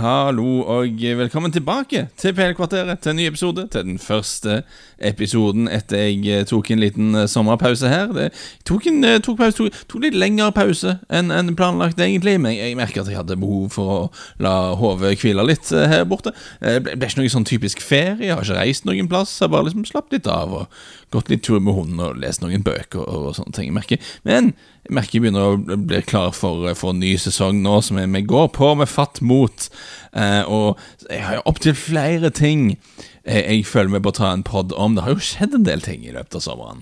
Hallo og velkommen tilbake til PL-kvarteret, til en ny episode. Til den første episoden etter jeg eh, tok en liten eh, sommerpause her. Det, jeg tok en eh, tok pause, tok, tok litt lengre pause enn en planlagt, egentlig. Men jeg, jeg merker at jeg hadde behov for å la hodet hvile litt her borte. Det ble, ble ikke noe sånn typisk ferie. Jeg har ikke reist noen plass. Jeg bare liksom slapp litt av og gått litt tur med hunden og lest noen bøker og, og sånne ting. Merker. Men jeg merker jeg begynner å bli klar for, for en ny sesong nå, som vi går på med fatt mot. Eh, og jeg har jo opptil flere ting jeg, jeg føler vi bør ta en pod om. Det har jo skjedd en del ting i løpet av sommeren.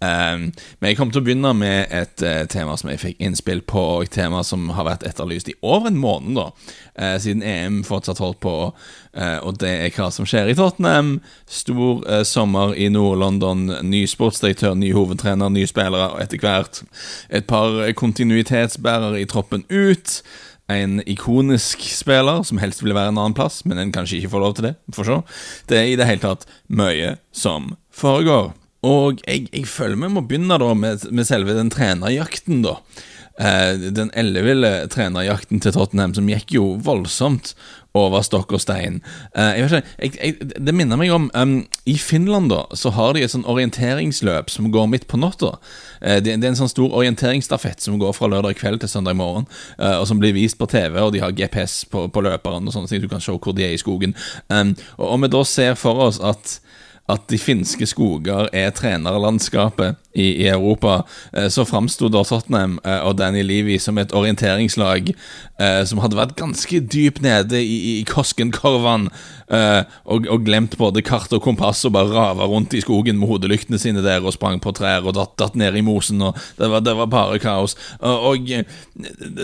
Um, men jeg kommer til å begynne med et uh, tema som jeg fikk innspill på, og et tema som har vært etterlyst i over en måned, da, siden EM fortsatt holdt på. Og det er hva som skjer i Tottenham. Stor sommer i Nord-London. Ny sportsdirektør, ny hovedtrener, nye spillere, og etter hvert et par kontinuitetsbærere i troppen ut en ikonisk spiller som helst ville være en annen plass, men en kanskje ikke får lov til det. For så. Det er i det hele tatt mye som foregår. Og jeg, jeg føler vi må begynne da med, med selve den trenerjakten, da. Eh, den elleville trenerjakten til Tottenham, som gikk jo voldsomt over stokk og stein. Uh, jeg vet ikke, jeg, jeg, det minner meg om um, I Finland da så har de et sånn orienteringsløp som går midt på natta. Uh, det, det, er en sånn stor orienteringsstafett som går fra lørdag kveld til søndag morgen, og som blir vist på TV, og de har GPS på, på løperen og sånne ting, du kan se hvor de er i skogen. Um, og Om vi da ser for oss at at de finske skoger er trenerlandskapet i, i Europa, eh, så framsto Tottenham eh, og Danny Levy som et orienteringslag eh, som hadde vært ganske dypt nede i, i Koskenkorvan Uh, og, og, glemt både kart og kompass og bare rava rundt i skogen med hodelyktene sine der og sprang på trær og datt, datt ned i mosen. Og det, var, det var bare kaos. Uh, og det,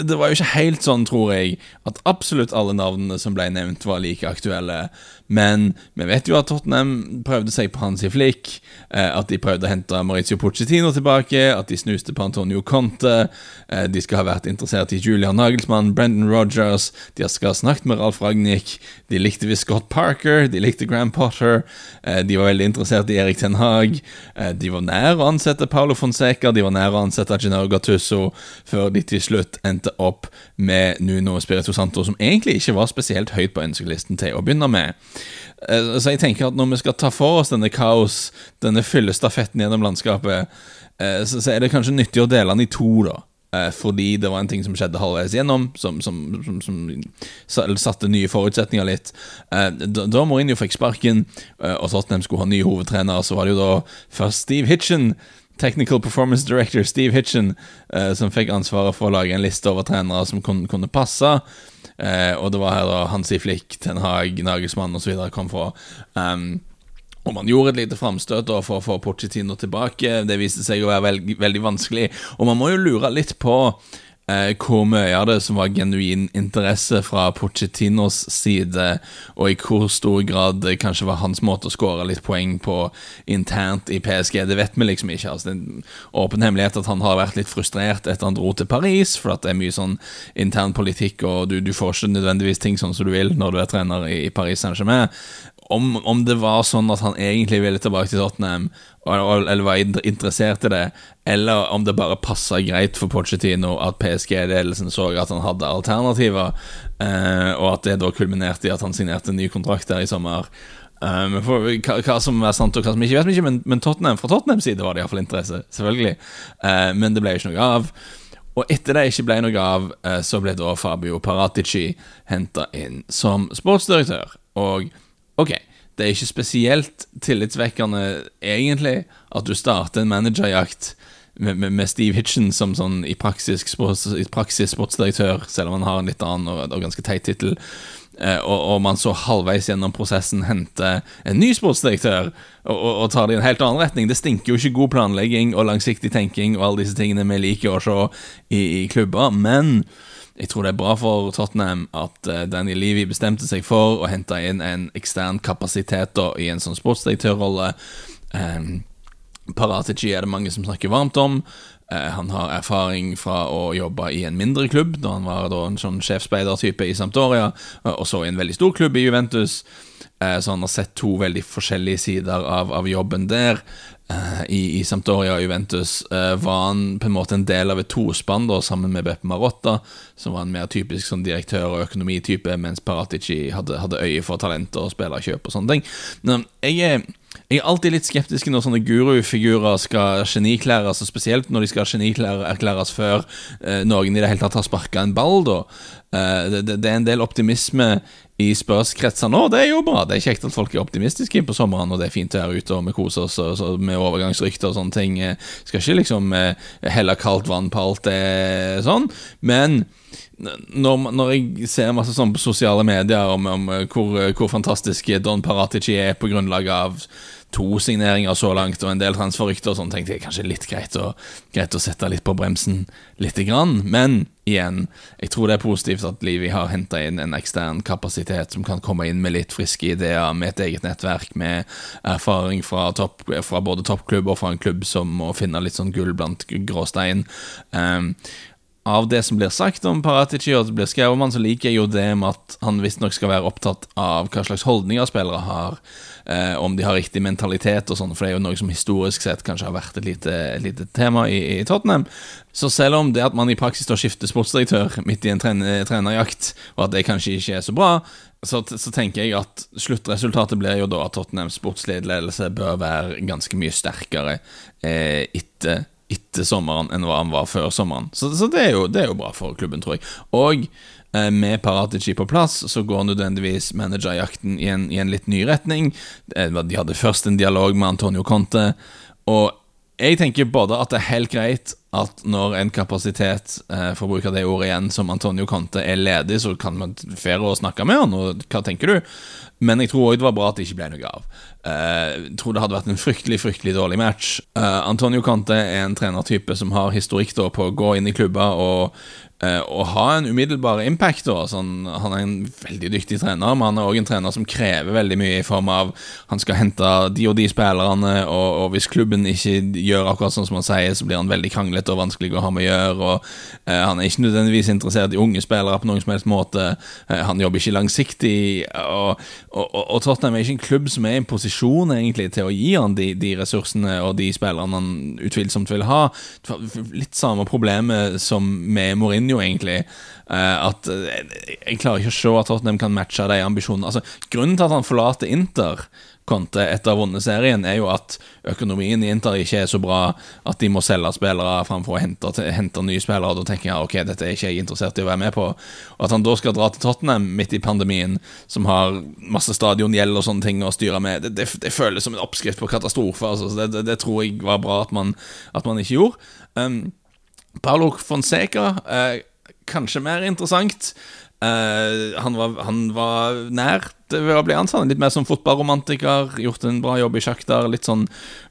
det var jo ikke helt sånn, tror jeg, at absolutt alle navnene som ble nevnt, var like aktuelle. Men vi vet jo at Tottenham prøvde seg på Hansi Flick, uh, at de prøvde å hente Maurizio Pochettino tilbake, at de snuste på Antonio Conte, de skal ha vært interessert i Julian Nagelsmann, Brendan Rogers, de skal ha snakket med Ralf Ragnhild, de likte visst Scott Parker, de likte Graham Potter, eh, de var veldig interessert i Erik Ten Hag. Eh, de var nær å ansette Paulo Fonseca, de var nær å ansette Gennaro Gattusso, før de til slutt endte opp med Nuno Spirito Santo, som egentlig ikke var spesielt høyt på ønskelisten til å begynne med. Eh, så jeg tenker at når vi skal ta for oss denne kaos, denne fyllestafetten gjennom landskapet, så er det kanskje nyttig å dele den i to, da. Eh, fordi det var en ting som skjedde halvveis gjennom, som, som, som, som satte nye forutsetninger litt. Eh, da, da Mourinho fikk sparken, eh, og Tottenham skulle ha ny hovedtrener, så var det jo da først Steve Hitchen. Technical Performance Director Steve Hitchen, som fikk ansvaret for å lage en liste over trenere som kunne, kunne passe. og det var her da Hansi Flick, Ten Hag, Nagelsmann osv. kom fra. Um, og man gjorde et lite framstøt for å få Pochettino tilbake. Det viste seg å være veld, veldig vanskelig. Og man må jo lure litt på eh, hvor mye av det som var genuin interesse fra Pochettinos side, og i hvor stor grad det kanskje var hans måte å skåre litt poeng på internt i PSG. Det vet vi liksom ikke. Altså, det er en åpen hemmelighet at han har vært litt frustrert etter han dro til Paris, for at det er mye sånn intern politikk, og du, du får ikke nødvendigvis ting sånn som du vil når du er trener i Paris Saint-Germain om, om, det var sånn at han egentlig ville tilbake til Tottenham, eller var interessert i det, eller om det bare passa greit for Pochettino at PSG-ledelsen så at han hadde alternativer, eh, og at det da kulminerte i at han signerte en ny kontrakt der i sommer. Um, for, hva, hva, som er sant og hva som ikke vet vi ikke, men, men Tottenham, fra Tottenhams side var det iallfall interesse, selvfølgelig. Uh, men det ble ikke noe av. Og etter det ikke ble noe av, uh, så ble da Fabio Paratici henta inn som sportsdirektør. Og Ok, det er ikke spesielt tillitsvekkende, egentlig, at du starter en managerjakt med, med, med Steve Hitchen som sånn i praksis, sports, i praksis sportsdirektør, selv om han har en litt annen og, og ganske teit tittel. Eh, og, og, man så halvveis gjennom prosessen henter en ny sportsdirektør og, og, og, tar det i en helt annen retning. Det stinker jo ikke god planlegging og langsiktig tenking og alle disse tingene vi liker å se i, i klubber, men jeg tror det er bra for Tottenham at Daniel Danny Levy bestemte seg for å hente inn en ekstern kapasitet da, i en sånn sportsdirektørrolle. Um, Paratici er det mange som snakker varmt om. Eh, han har erfaring fra å jobbe i en mindre klubb, da han var da en sånn sjefsspeidertype i Sampdoria, og så i en veldig stor klubb i Juventus. Eh, så han har sett to veldig forskjellige sider av, av jobben der. I, i, Sampdoria og Juventus var han på en måte en del av et tospann da, sammen med Beppe Marotta, som var en mer typisk sånn direktør- og økonomitype, mens Paratici hadde, hadde øye for talenter og spillerkjøp og sånne ting. Men jeg er jeg er alltid litt skeptisk når sånne gurufigurer skal geniklæres, og spesielt når de skal geniklæres før eh, noen i det hele tatt har sparka en ball. da. Eh, det, det, er en del optimisme i spørskretser nå, det er jo bra. Det er kjekt at folk er optimistiske på sommeren, og det er fint å være ute og vi koser oss og, så, med overgangsrykter og sånne ting. Eh, skal ikke liksom eh, helle kaldt vann på alt det sånn, men når, når, jeg ser masse sånn på sosiale medier om, om hvor, hvor fantastisk Don Paratici er på grunnlag av to signeringer så langt og en del transferrykter, sånn tenkte jeg kanskje litt greit å, greit å sette litt på bremsen lite grann. Men igjen, jeg tror det er positivt at Livi har henta inn en ekstern kapasitet som kan komme inn med litt friske ideer, med et eget nettverk, med erfaring fra, topp, fra både toppklubb og fra en klubb som må finne litt sånn gull blant gråstein. Um, av det som blir sagt om Paratici, og blir skrevet om han, så liker jeg jo det med at han visstnok skal være opptatt av hva slags holdninger spillere har, eh, om de har riktig mentalitet og sånn, for det er jo noe som historisk sett kanskje har vært et lite, et lite tema i, i, Tottenham. Så selv om det at man i praksis da skifter sportsdirektør midt i en trener, trenerjakt, og at det kanskje ikke er så bra, så, så, tenker jeg at sluttresultatet blir jo da at Tottenhams sportsledelse bør være ganske mye sterkere eh, etter etter sommeren enn hva han var før sommeren. Så, så det, er jo, det, er jo, bra for klubben, tror jeg. Og eh, med Paratici på plass, så går nødvendigvis managerjakten i en, i en litt ny retning. Eh, de hadde først en dialog med Antonio Conte, og jeg tenker både at det er helt greit at når en kapasitet, eh, for å bruke det ordet igjen, som Antonio Conte er ledig, så kan man fære å snakke med han, og hva tenker du? Men jeg tror òg det var bra at det ikke ble noe av. Eh, jeg tror det hadde vært en fryktelig fryktelig dårlig match. Eh, Antonio Conte er en trenertype som har historikk da på å gå inn i klubber og å ha en umiddelbar impact. Da. Sånn, han er en veldig dyktig trener, men han er òg en trener som krever veldig mye i form av han skal hente de og de spillerne, og, og hvis klubben ikke gjør akkurat sånn som han sier, så blir han veldig kranglete og vanskelig å ha med å gjøre. Og, eh, han er ikke nødvendigvis interessert i unge spillere på noen som helst måte. Eh, han jobber ikke langsiktig. Og, og, og, Tottenham er ikke en klubb som er i en posisjon egentlig til å gi han de, de ressursene og de spillerne han utvilsomt vil ha. Litt samme problemet som med Mourinho, egentlig. Eh, at uh, Jeg klarer ikke å se at Tottenham kan matche de ambisjonene. Altså, grunnen til at han forlater Inter Conte etter å ha vunnet serien, er jo at økonomien i Inter ikke er så bra at de må selge spillere framfor å hente, hente nye spillere. Og Da tenker jeg ok, dette er ikke jeg interessert i å være med på. Og At han da skal dra til Tottenham midt i pandemien, som har masse stadiongjeld og sånne ting å styre med, det, det, det, føles som en oppskrift på katastrofe. Altså. Det, det, tror jeg var bra at man, at man ikke gjorde. Um, Paulo Fonseca, eh, kanskje mer interessant. Eh, han, var, han, var, nær ved å bli ansatt. Litt mer som fotballromantiker. Gjort en bra jobb i Sjaktar. Litt sånn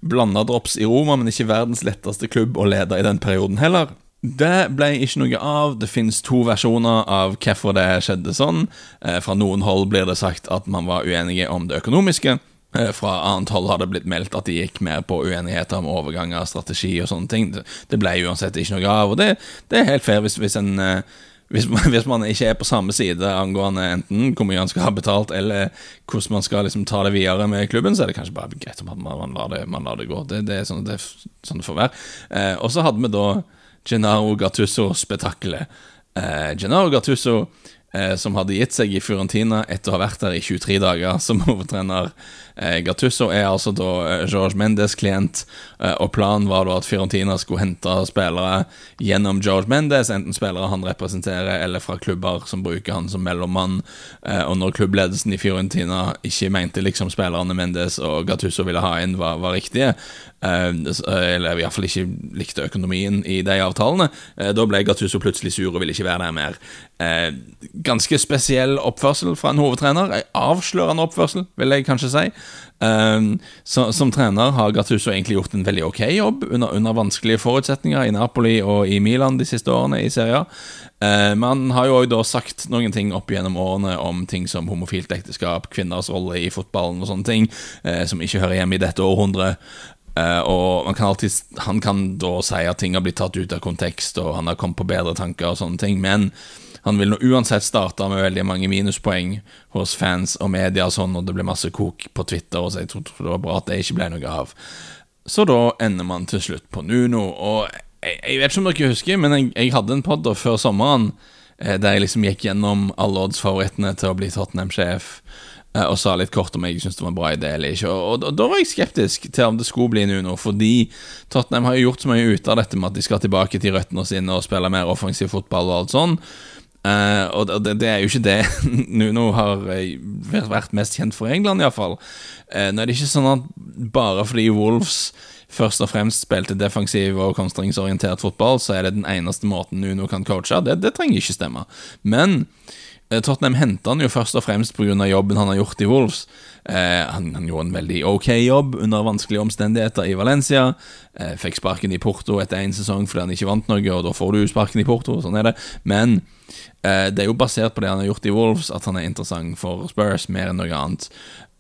blanda drops i Roma, men ikke verdens letteste klubb å lede i den perioden heller. Det ble ikke noe av. Det finnes to versjoner av hvorfor det skjedde sånn. Uh, fra noen hold blir det sagt at man var uenige om det økonomiske. Eh, fra annet hold har det blitt meldt at de gikk mer på uenigheter om overganger, strategi og sånne ting. Det ble uansett ikke noe av, og det, det er helt fair hvis, hvis, en, eh, hvis, hvis, man ikke er på samme side angående enten hvor mye man skal ha betalt, eller hvordan man skal liksom ta det videre med klubben, så er det kanskje bare greit om man, man, lar, det, man lar, det, gå. Det, det, er sånn det, sånn det får være. Eh, og så hadde vi da Gennaro Gattusso-spetakkelet. Eh, Gennaro Gattusso eh, som hadde gitt seg i Fiorentina etter å ha vært der i 23 dager som hovedtrener. Eh, Gattusso er altså da eh, George Mendes klient, eh, og planen var da at Fiorentina skulle hente spillere gjennom George Mendes, enten spillere han representerer, eller fra klubber som bruker han som mellommann. Eh, og når klubbledelsen i Fiorentina ikke mente liksom spillerne Mendes og Gattusso ville ha inn, var, var riktige, eh, eller iallfall ikke likte økonomien i de avtalene, da ble Gattusso plutselig sur og ville ikke være der mer. ganske spesiell oppførsel fra en hovedtrener. Avslørende oppførsel, vil jeg kanskje si. Um, så, som trener har Gattuso egentlig gjort en veldig ok jobb under, under, vanskelige forutsetninger i Napoli og i Milan de siste årene i serien. Uh, men han har jo da sagt noen ting opp gjennom årene om ting som homofilt ekteskap, kvinners rolle i fotballen og sånne ting, uh, som ikke hører hjemme i dette århundret. Uh, og kan alltid, Han kan da si at ting har blitt tatt ut av kontekst, og han har kommet på bedre tanker, og sånne ting, men han vil nå uansett starte med veldig mange minuspoeng hos fans og media, og sånn, og det ble masse kok på Twitter, og så jeg trodde det var bra at det ikke ble noe av. Så da ender man til slutt på Nuno, og jeg, jeg vet ikke om dere husker, men jeg, jeg hadde en pod før sommeren eh, der jeg liksom gikk gjennom alle odds-favorittene til å bli Tottenham-sjef. Eh, og sa litt kort om jeg syntes det var en bra idé eller ikke. Og, og, og, Da var jeg skeptisk til om det skulle bli Nuno, fordi Tottenham har jo gjort så mye ut av dette med at de skal tilbake til røttene sine og spille mer offensiv fotball og alt sånn. Uh, og det, det, er jo ikke det Nuno har vært mest kjent for i England, iallfall. Uh, nå er det ikke sånn at bare fordi Wolves først og fremst spilte defensiv og konstringsorientert fotball, så er det den eneste måten Nuno kan coache. Det, det trenger ikke stemme. Men Eh, Tottenham henta han jo først og fremst pga. jobben han har gjort i Wolves. Eh, han, han, gjorde en veldig ok jobb under vanskelige omstendigheter i Valencia. Eh, fikk sparken i Porto etter én sesong fordi han ikke vant noe, og da får du sparken i Porto. Sånn er det. Men eh, det er jo basert på det han har gjort i Wolves, at han er interessant for Spurs mer enn noe annet.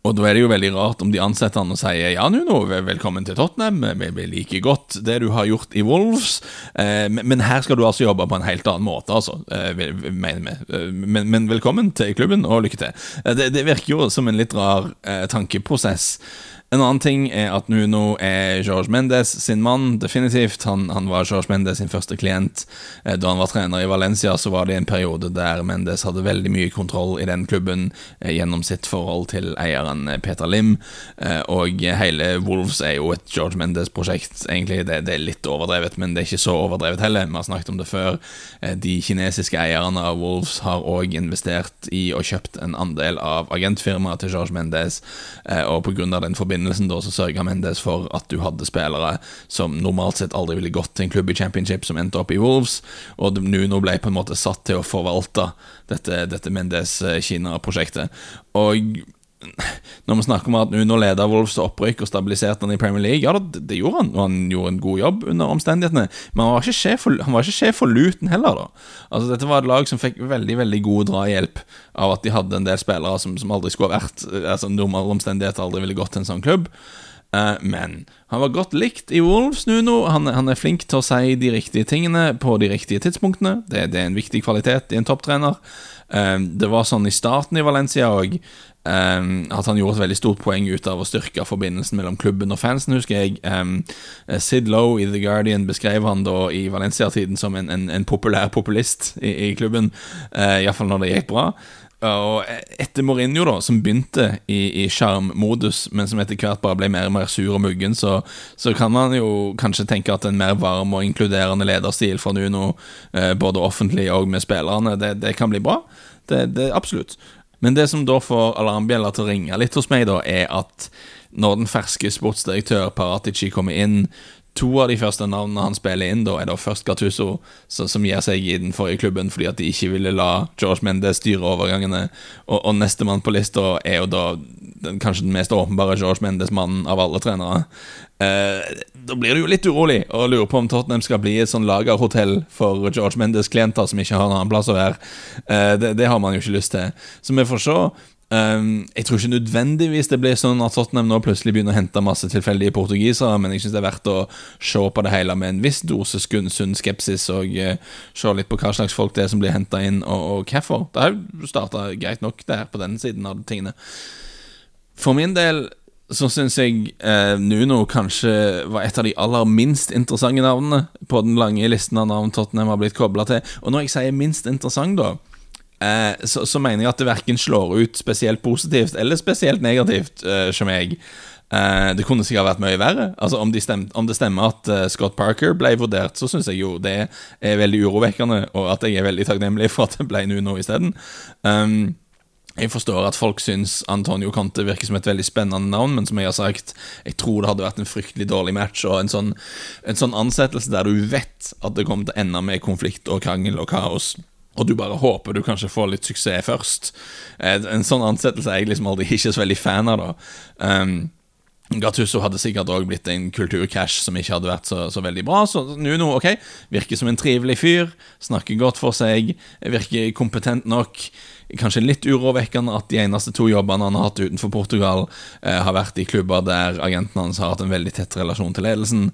Og da er det jo veldig rart om de ansetter han og sier ja, Nuno, velkommen til Tottenham, vi liker godt det du har gjort i Wolves, eh, men her skal du altså jobbe på en helt annen måte, altså, eh. Eh, men, men, velkommen til klubben, og lykke til. Det, det virker jo som en litt rar tankeprosess. En annen ting er at Nuno er George Mendes sin mann, definitivt. Han, han var George Mendes sin første klient. Eh, da han var trener i Valencia, så var det en periode der Mendes hadde veldig mye kontroll i den klubben eh, gjennom sitt forhold til eieren eh, Peter Lim. Og hele Wolves er jo et George Mendes-prosjekt, egentlig. Det, det, er litt overdrevet, men det er ikke så overdrevet heller. Vi har snakket om det før. De kinesiske eierne av Wolves har òg investert i og kjøpt en andel av agentfirmaet til George Mendes, og av den forbindelsen forbindelsen da så sørga Mendes for at du hadde spillere som normalt sett aldri ville gått til en klubb i championship, som endte opp i Wolves, og Nuno ble på en måte satt til å forvalte dette, dette Mendes-Kina-prosjektet. Og når vi snakker om at Nuno leda Wolves opprykk og stabiliserte han i Premier League, ja, det, det, gjorde han, og han gjorde en god jobb under omstendighetene. Men han var ikke sjef for, han var ikke sjef for Luton heller, da. Altså, dette var et lag som fikk veldig veldig god drahjelp av at de hadde en del spillere som, som aldri skulle ha vært altså, Normale omstendigheter aldri ville gått til en sånn klubb. Uh, men han var godt likt i Wolves, Nuno. Han, han, er flink til å si de riktige tingene på de riktige tidspunktene. Det, det er en viktig kvalitet i en topptrener. Uh, det var sånn i starten i Valencia òg. Um, at han gjorde et veldig stort poeng ut av å styrke forbindelsen mellom klubben og fansen, husker jeg. Sid Lowe i The Guardian beskrev han da i Valencia-tiden som en, en, en, populær populist i, i klubben. Uh, Iallfall når det gikk bra. Og etter Mourinho, da, som begynte i sjarmmodus, men som etter hvert bare ble mer og mer sur og muggen, så, så, kan man jo kanskje tenke at en mer varm og inkluderende lederstil fra Nuno, eh, både offentlig og med spillerne, det, det kan bli bra. Det, det, absolutt. Men det som da får alarmbjella til å ringe litt hos meg, da, er at når den ferske sportsdirektør Paratici kommer inn To av de første navnene han spiller inn, da er da først Gattuso, som gir seg i den forrige klubben fordi at de ikke ville la George Mendes styre overgangene. Og, og nestemann på lista er jo da den, kanskje den mest åpenbare George Mendes-mannen av alle trenere. Eh, da blir du jo litt urolig og lurer på om Tottenham skal bli et sånn lagerhotell for George Mendes-klienter som ikke har noen annen plass å være. Eh, det, det, har man jo ikke lyst til. Så vi får se. Um, jeg tror ikke nødvendigvis det blir sånn at Tottenham nå plutselig begynner å hente masse tilfeldige portugisere, men jeg syns det er verdt å se på det hele med en viss dose sunn skepsis, og uh, se litt på hva slags folk det er som blir henta inn, og, og hvorfor. Det har jo starta greit nok der på den siden av tingene. For min del så syns jeg eh, Nuno kanskje var et av de aller minst interessante navnene på den lange listen av navn Tottenham har blitt kobla til. Og når jeg sier minst interessant, da, eh, så, så, mener jeg at det verken slår ut spesielt positivt eller spesielt negativt eh, som jeg. Eh, det kunne sikkert vært mye verre. Altså Om, de stem, om det stemmer at eh, Scott Parker ble vurdert, så syns jeg jo det er veldig urovekkende, og at jeg er veldig takknemlig for at det ble Nuno isteden. Um, jeg forstår at folk syns Antonio Conte virker som et veldig spennende navn, men som jeg har sagt, jeg tror det hadde vært en fryktelig dårlig match og en sånn, en sånn ansettelse der du vet at det kommer til å ende med konflikt og krangel og kaos. Og du bare håper du kanskje får litt suksess først. Eh, en sånn ansettelse er jeg liksom aldri ikke så veldig fan av. da um, Gattuso hadde sikkert òg blitt en kulturkrasj som ikke hadde vært så, så veldig bra. Så Nuno ok, virker som en trivelig fyr, snakker godt for seg, virker kompetent nok kanskje litt urovekkende at de eneste to jobbene han har hatt utenfor Portugal, eh, har vært i klubber der agenten hans har hatt en veldig tett relasjon til ledelsen.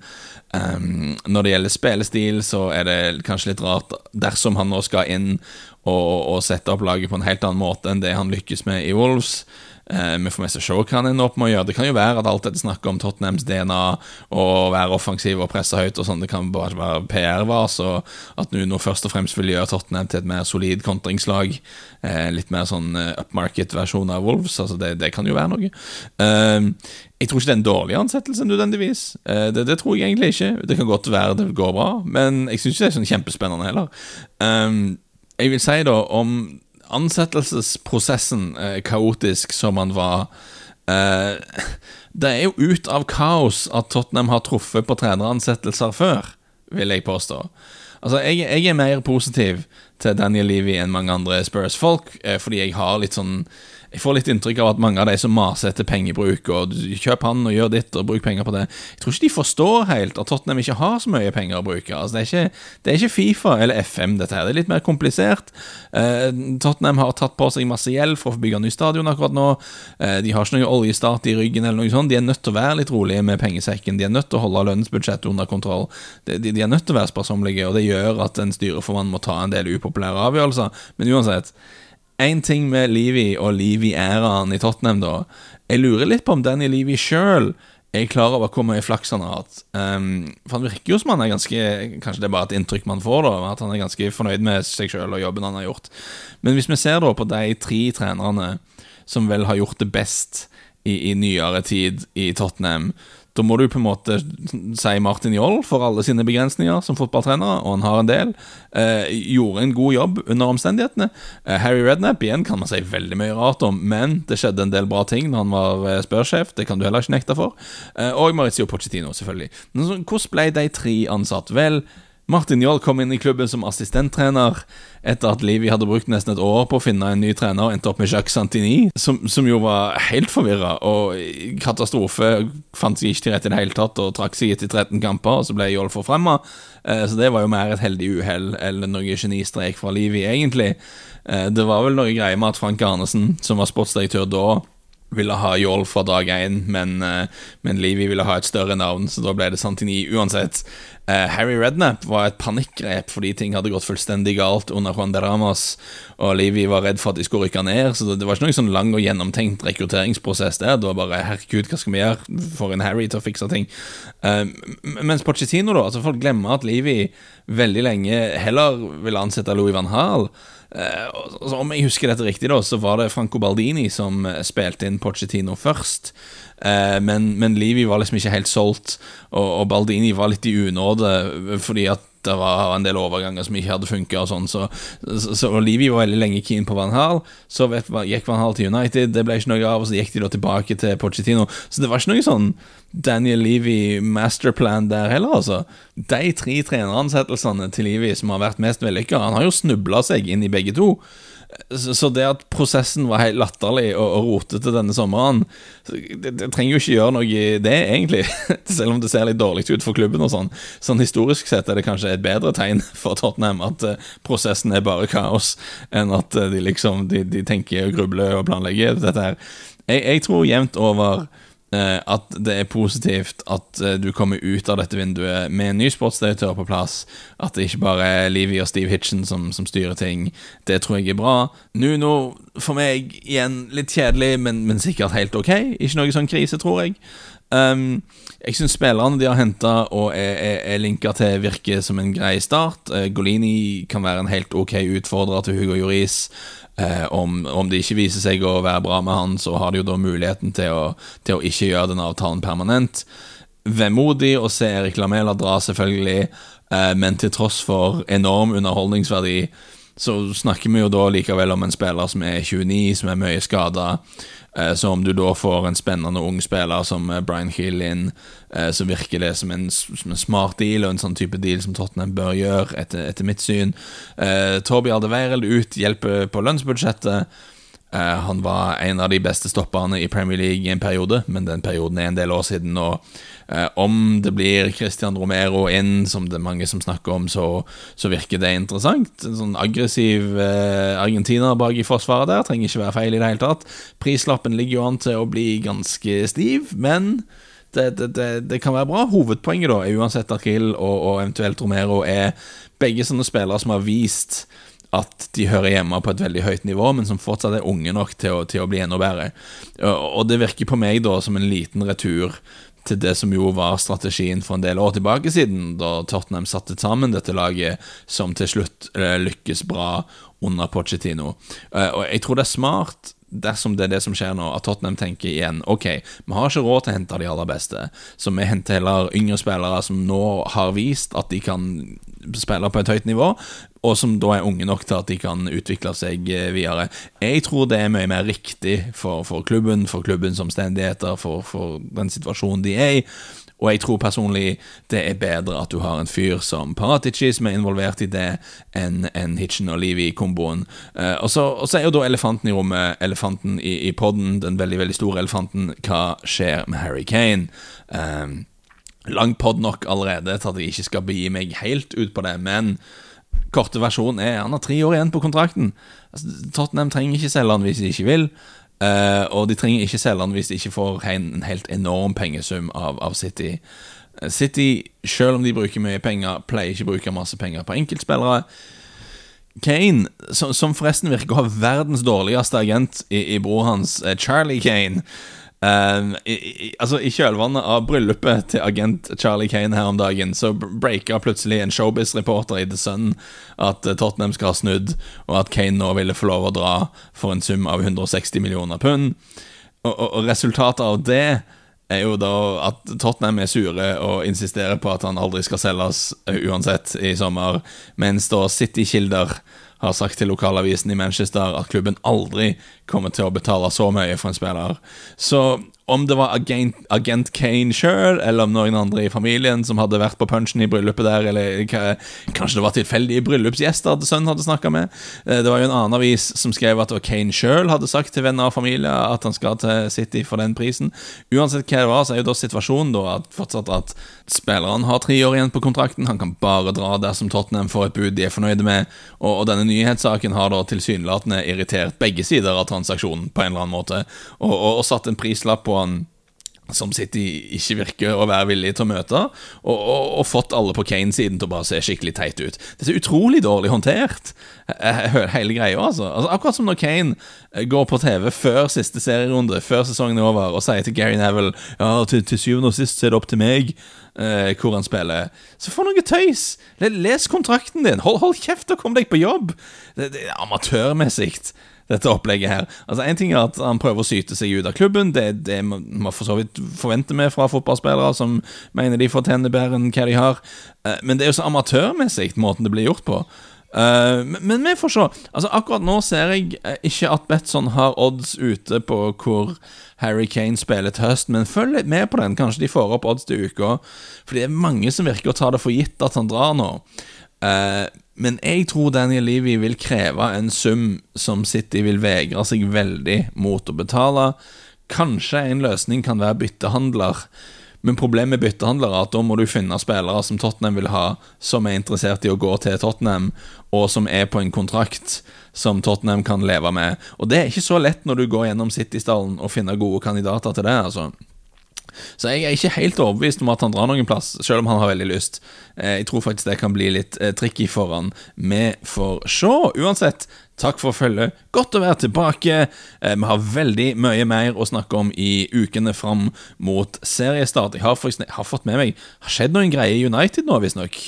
Um, når det gjelder spillestil, så er det kanskje litt rart dersom han nå skal inn og, og sette opp laget på en helt annen måte enn det han lykkes med i Wolves. Eh, vi får mest se hva han ender opp med å gjøre. Det kan jo være at alt dette snakket om Tottenhams DNA og være offensiv og presse høyt og sånn, det kan bare være PR-vas, og at Nuno først og fremst vil gjøre Tottenham til et mer solid kontringslag. Eh, litt mer sånn eh, upmarket-versjon av Wolves. Altså det, det, kan jo være noe. Jeg tror ikke det er en dårlig ansettelse nødvendigvis. Det, det, tror jeg egentlig ikke. Det kan godt være det går bra, men jeg syns ikke det er sånn kjempespennende heller. Jeg vil si da om ansettelsesprosessen, eh, kaotisk som han var eh, Det er jo ut av kaos at Tottenham har truffet på treneransettelser før, vil jeg påstå. Altså, jeg, jeg er mer positiv til Daniel Levy enn mange andre Spurs-folk, eh, fordi jeg har litt sånn jeg får litt inntrykk av at mange av de som maser etter pengebruk, og kjøp han og gjør ditt og bruk penger på det Jeg tror ikke de forstår helt at Tottenham ikke har så mye penger å bruke. Altså, det, er ikke, det, er ikke, Fifa eller FM, dette her. Det er litt mer komplisert. Eh, Tottenham har tatt på seg masse gjeld for å bygge ny stadion akkurat nå. Eh, de har ikke noe oljestart i ryggen eller noe sånt. De er nødt til å være litt rolige med pengesekken. De er nødt til å holde lønnsbudsjettet under kontroll. De, de, de er nødt til å være sparsommelige, og det gjør at en styreformann må ta en del upopulære avgjørelser. Men uansett én ting med Livi og Livi-æraen i Tottenham, da. Jeg lurer litt på om Danny Livi sjøl er klar over hvor mye flaks han har hatt. Um, for han virker jo som han er ganske Kanskje det er bare et inntrykk man får, da at han er ganske fornøyd med seg sjøl og jobben han har gjort. Men hvis vi ser da på de tre trenerne som vel har gjort det best i, i nyere tid i Tottenham, da må du på en måte si Martin Joll for alle sine begrensninger som fotballtrener, og han har en del. Eh, gjorde en god jobb under omstendighetene. Eh, Harry Rednap igjen kan man si veldig mye rart om, men det skjedde en del bra ting når han var eh, spørsjef. Det kan du heller ikke nekte for. Eh, og Maritio Pochettino, selvfølgelig. Men så, hvordan ble de tre ansatt? Vel, Martin Joll kom inn i klubben som assistenttrener etter at Livi hadde brukt nesten et år på å finne en ny trener og endte opp med Jacques Santini, som, som jo var helt forvirra og katastrofe. Fant seg ikke til rette i det hele tatt og trakk seg etter 13 kamper, og så ble Joll forfremma. Eh, så det var jo mer et heldig uhell eller noe genistrek fra Livi, egentlig. Eh, det var vel noe greier med at Frank Arnesen, som var sportsdirektør da, ville ha Jål fra dag én, men, uh, men Levi ville ha et større navn, så da ble det Santini uansett. Uh, Harry Rednap var et panikkgrep fordi ting hadde gått fullstendig galt under Juan de Ramas, og Levi var redd for at de skulle rykke ned, så det, var ikke noen sånn lang og gjennomtenkt rekrutteringsprosess der. Det var bare 'herregud, hva skal vi gjøre?' for en Harry til å fikse ting. Uh, mens Pochettino, da, altså folk glemmer at Levi veldig lenge heller ville ansette Louis van Hall. Uh, om jeg husker dette riktig, da så var det Franco Baldini som uh, spilte inn Pochettino først. Uh, men, men Livi var liksom ikke helt solgt, og, og Baldini var litt i unåde fordi at det var en del overganger som ikke hadde funka. Sånn, så, så, så Olivi var veldig lenge keen på Van Hal. Så gikk Van Hal til United, det ble ikke noe av. Og så gikk de da tilbake til Pochettino. Så det var ikke noe sånn Daniel Levy masterplan der heller, altså. De tre treneransettelsene til Levy som har vært mest vellykka, han har jo snubla seg inn i begge to. Så det at prosessen var helt latterlig og, og rotete denne sommeren, det, det, trenger jo ikke gjøre noe i det, egentlig. Selv om det ser litt dårlig ut for klubben og sånn. Sånn historisk sett er det kanskje et bedre tegn for Tottenham at uh, prosessen er bare kaos, enn at uh, de liksom de, de, tenker og grubler og planlegger dette her. Jeg, jeg tror jevnt over Eh, at det er positivt at eh, du kommer ut av dette vinduet med en ny sportsdirektør på plass. At det ikke bare er Livy og Steve Hitchen som, som, styrer ting. Det tror jeg er bra. Nuno, for meg, igjen litt kjedelig, men, men sikkert helt ok. Ikke noe sånn krise, tror jeg. Um, jeg syns spillerne de har henta og er, er, er linka til, virker som en grei start. Uh, Golini kan være en helt ok utfordrer til Hugo Joris. Eh, om, om, det ikke viser seg å være bra med han, så har de jo da muligheten til å, til å ikke gjøre den avtalen permanent. Vemodig å se Erik Lamela dra, selvfølgelig, eh, men til tross for enorm underholdningsverdi, så snakker vi jo da likevel om en spiller som er 29, som er mye skada. Eh, så om du da får en spennende ung spiller som eh, Brian Hill inn, eh, så virker det som en, som en, smart deal, og en sånn type deal som Tottenham bør gjøre, etter, etter mitt syn. Torby Aldeveireld ut, hjelper på lønnsbudsjettet. Eh, han var en av de beste stopperne i Premier League i en periode, men den perioden er en del år siden. Og eh, om det blir Christian Romero inn, som det er mange som snakker om, så, så virker det interessant. En sånn aggressiv eh, argentiner bak i forsvaret der trenger ikke være feil i det hele tatt. Prislappen ligger jo an til å bli ganske stiv, men det, det, det, det, kan være bra. Hovedpoenget da er uansett Akil og, og, eventuelt Romero er begge sånne spillere som har vist at de hører hjemme på et veldig høyt nivå, men som fortsatt er unge nok til å, til å bli enda bedre. Og det virker på meg da som en liten retur til det som jo var strategien for en del år tilbake siden, da Tottenham satte sammen dette laget, som til slutt eh, lykkes bra under Pochettino. Eh, og jeg tror det er smart dersom det er det som skjer nå, at Tottenham tenker igjen Ok, vi har ikke råd til å hente de aller beste, så vi henter heller yngre spillere som nå har vist at de kan spille på et høyt nivå, og som da er unge nok til at de kan utvikle seg eh, videre. Jeg tror det er mye mer riktig for, for klubben, for klubbens omstendigheter, for, for den situasjonen de er i. Og jeg tror personlig det er bedre at du har en fyr som Paratici, som er involvert i det, enn en Hitchen og Levi-komboen. Uh, og, så er jo da elefanten i rommet, elefanten i, i poden, den veldig veldig store elefanten. Hva skjer med Harry Kane? Um, lang pod nok allerede til at jeg ikke skal begi meg helt ut på det, men korte versjonen er han har tre år igjen på kontrakten. Altså, Tottenham trenger ikke selge han hvis de ikke vil. Uh, og de trenger ikke selge den hvis de ikke får en helt enorm pengesum av, av City. Uh, City, selv om de bruker mye penger, pleier ikke å bruke masse penger på enkeltspillere. Kane, som, som forresten virker å ha verdens dårligste agent i, i bror hans, uh, Charlie Kane Uh, i, i, altså I kjølvannet av bryllupet til agent Charlie Kane her om dagen, så breaka plutselig en showbiz-reporter i The Sun at uh, Tottenham skal ha snudd, og at Kane nå ville få lov å dra for en sum av 160 millioner pund. Og, og, og resultatet av det er jo da at Tottenham er sure og insisterer på at han aldri skal selges uh, uansett i sommer, mens da City-kilder har sagt til lokalavisen i Manchester at klubben aldri kommer til å betale så mye for en spiller. Så om det var agent, agent Kane sjøl, eller om noen andre i familien som hadde vært på punchen i bryllupet der, eller kanskje det var tilfeldige bryllupsgjester at sønnen hadde snakka med. Eh, det var jo en annen avis som skrev at Kane sjøl hadde sagt til venner og familie at han skal til City for den prisen. Uansett hva det var, så er jo da situasjonen da at fortsatt at spilleren har tre år igjen på kontrakten. Han kan bare dra dersom Tottenham får et bud de er fornøyde med, og, og denne nyhetssaken har da tilsynelatende irritert begge sider av transaksjonen på en eller annen måte, og, og, og satt en prislapp på som City ikke virker å være villig til å møte, og, og, og fått alle på Kane-siden til å bare se skikkelig teit ut. Det er utrolig dårlig håndtert, hele greia. Altså. altså. Akkurat som når Kane eh, går på TV før siste serierunde, før sesongen er over, og sier til Gary Neville Ja, til, til syvende og sist er det opp til meg eh, hvor han spiller. Så få noe tøys! Les kontrakten din! Hold, hold kjeft og kom deg på jobb! Det, det er amatørmessig dette opplegget her. Altså En ting er at han prøver å syte seg ut av klubben. Det, det må for så vidt forvente med fra fotballspillere som mener de fortjener bedre enn hva de har. Eh, men det er jo så amatørmessig måten det blir gjort på. Men, men, vi får se. Altså Akkurat nå ser jeg eh, ikke at Betson har odds ute på hvor Harry Kane spiller til høst, men følg litt med på den. Kanskje de får opp odds til uka. For det er mange som virker å ta det for gitt at han drar nå. Uh, men jeg tror Daniel Levy vil kreve en sum som City vil vegre seg veldig mot å betale. Kanskje en løsning kan være byttehandler. Men problemet med byttehandlere er at da må du finne spillere som Tottenham vil ha, som er interessert i å gå til Tottenham, og som er på en kontrakt som Tottenham kan leve med. Og det er ikke så lett når du går gjennom City-stallen og finner gode kandidater til det. altså så jeg er ikke helt overbevist om at han drar noen plass, selv om han har veldig lyst. Eh, jeg tror faktisk det kan bli litt eh, tricky for han. Vi får se. Uansett, takk for følget. Godt å være tilbake. Eh, vi har veldig mye mer å snakke om i ukene fram mot seriestart. Jeg har, faktisk, jeg har fått med meg Har skjedd noen greier i United nå, visstnok.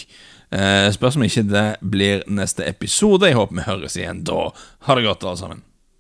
Spørs om ikke det blir neste episode. Jeg håper vi høres igjen da. Ha det godt, alle sammen.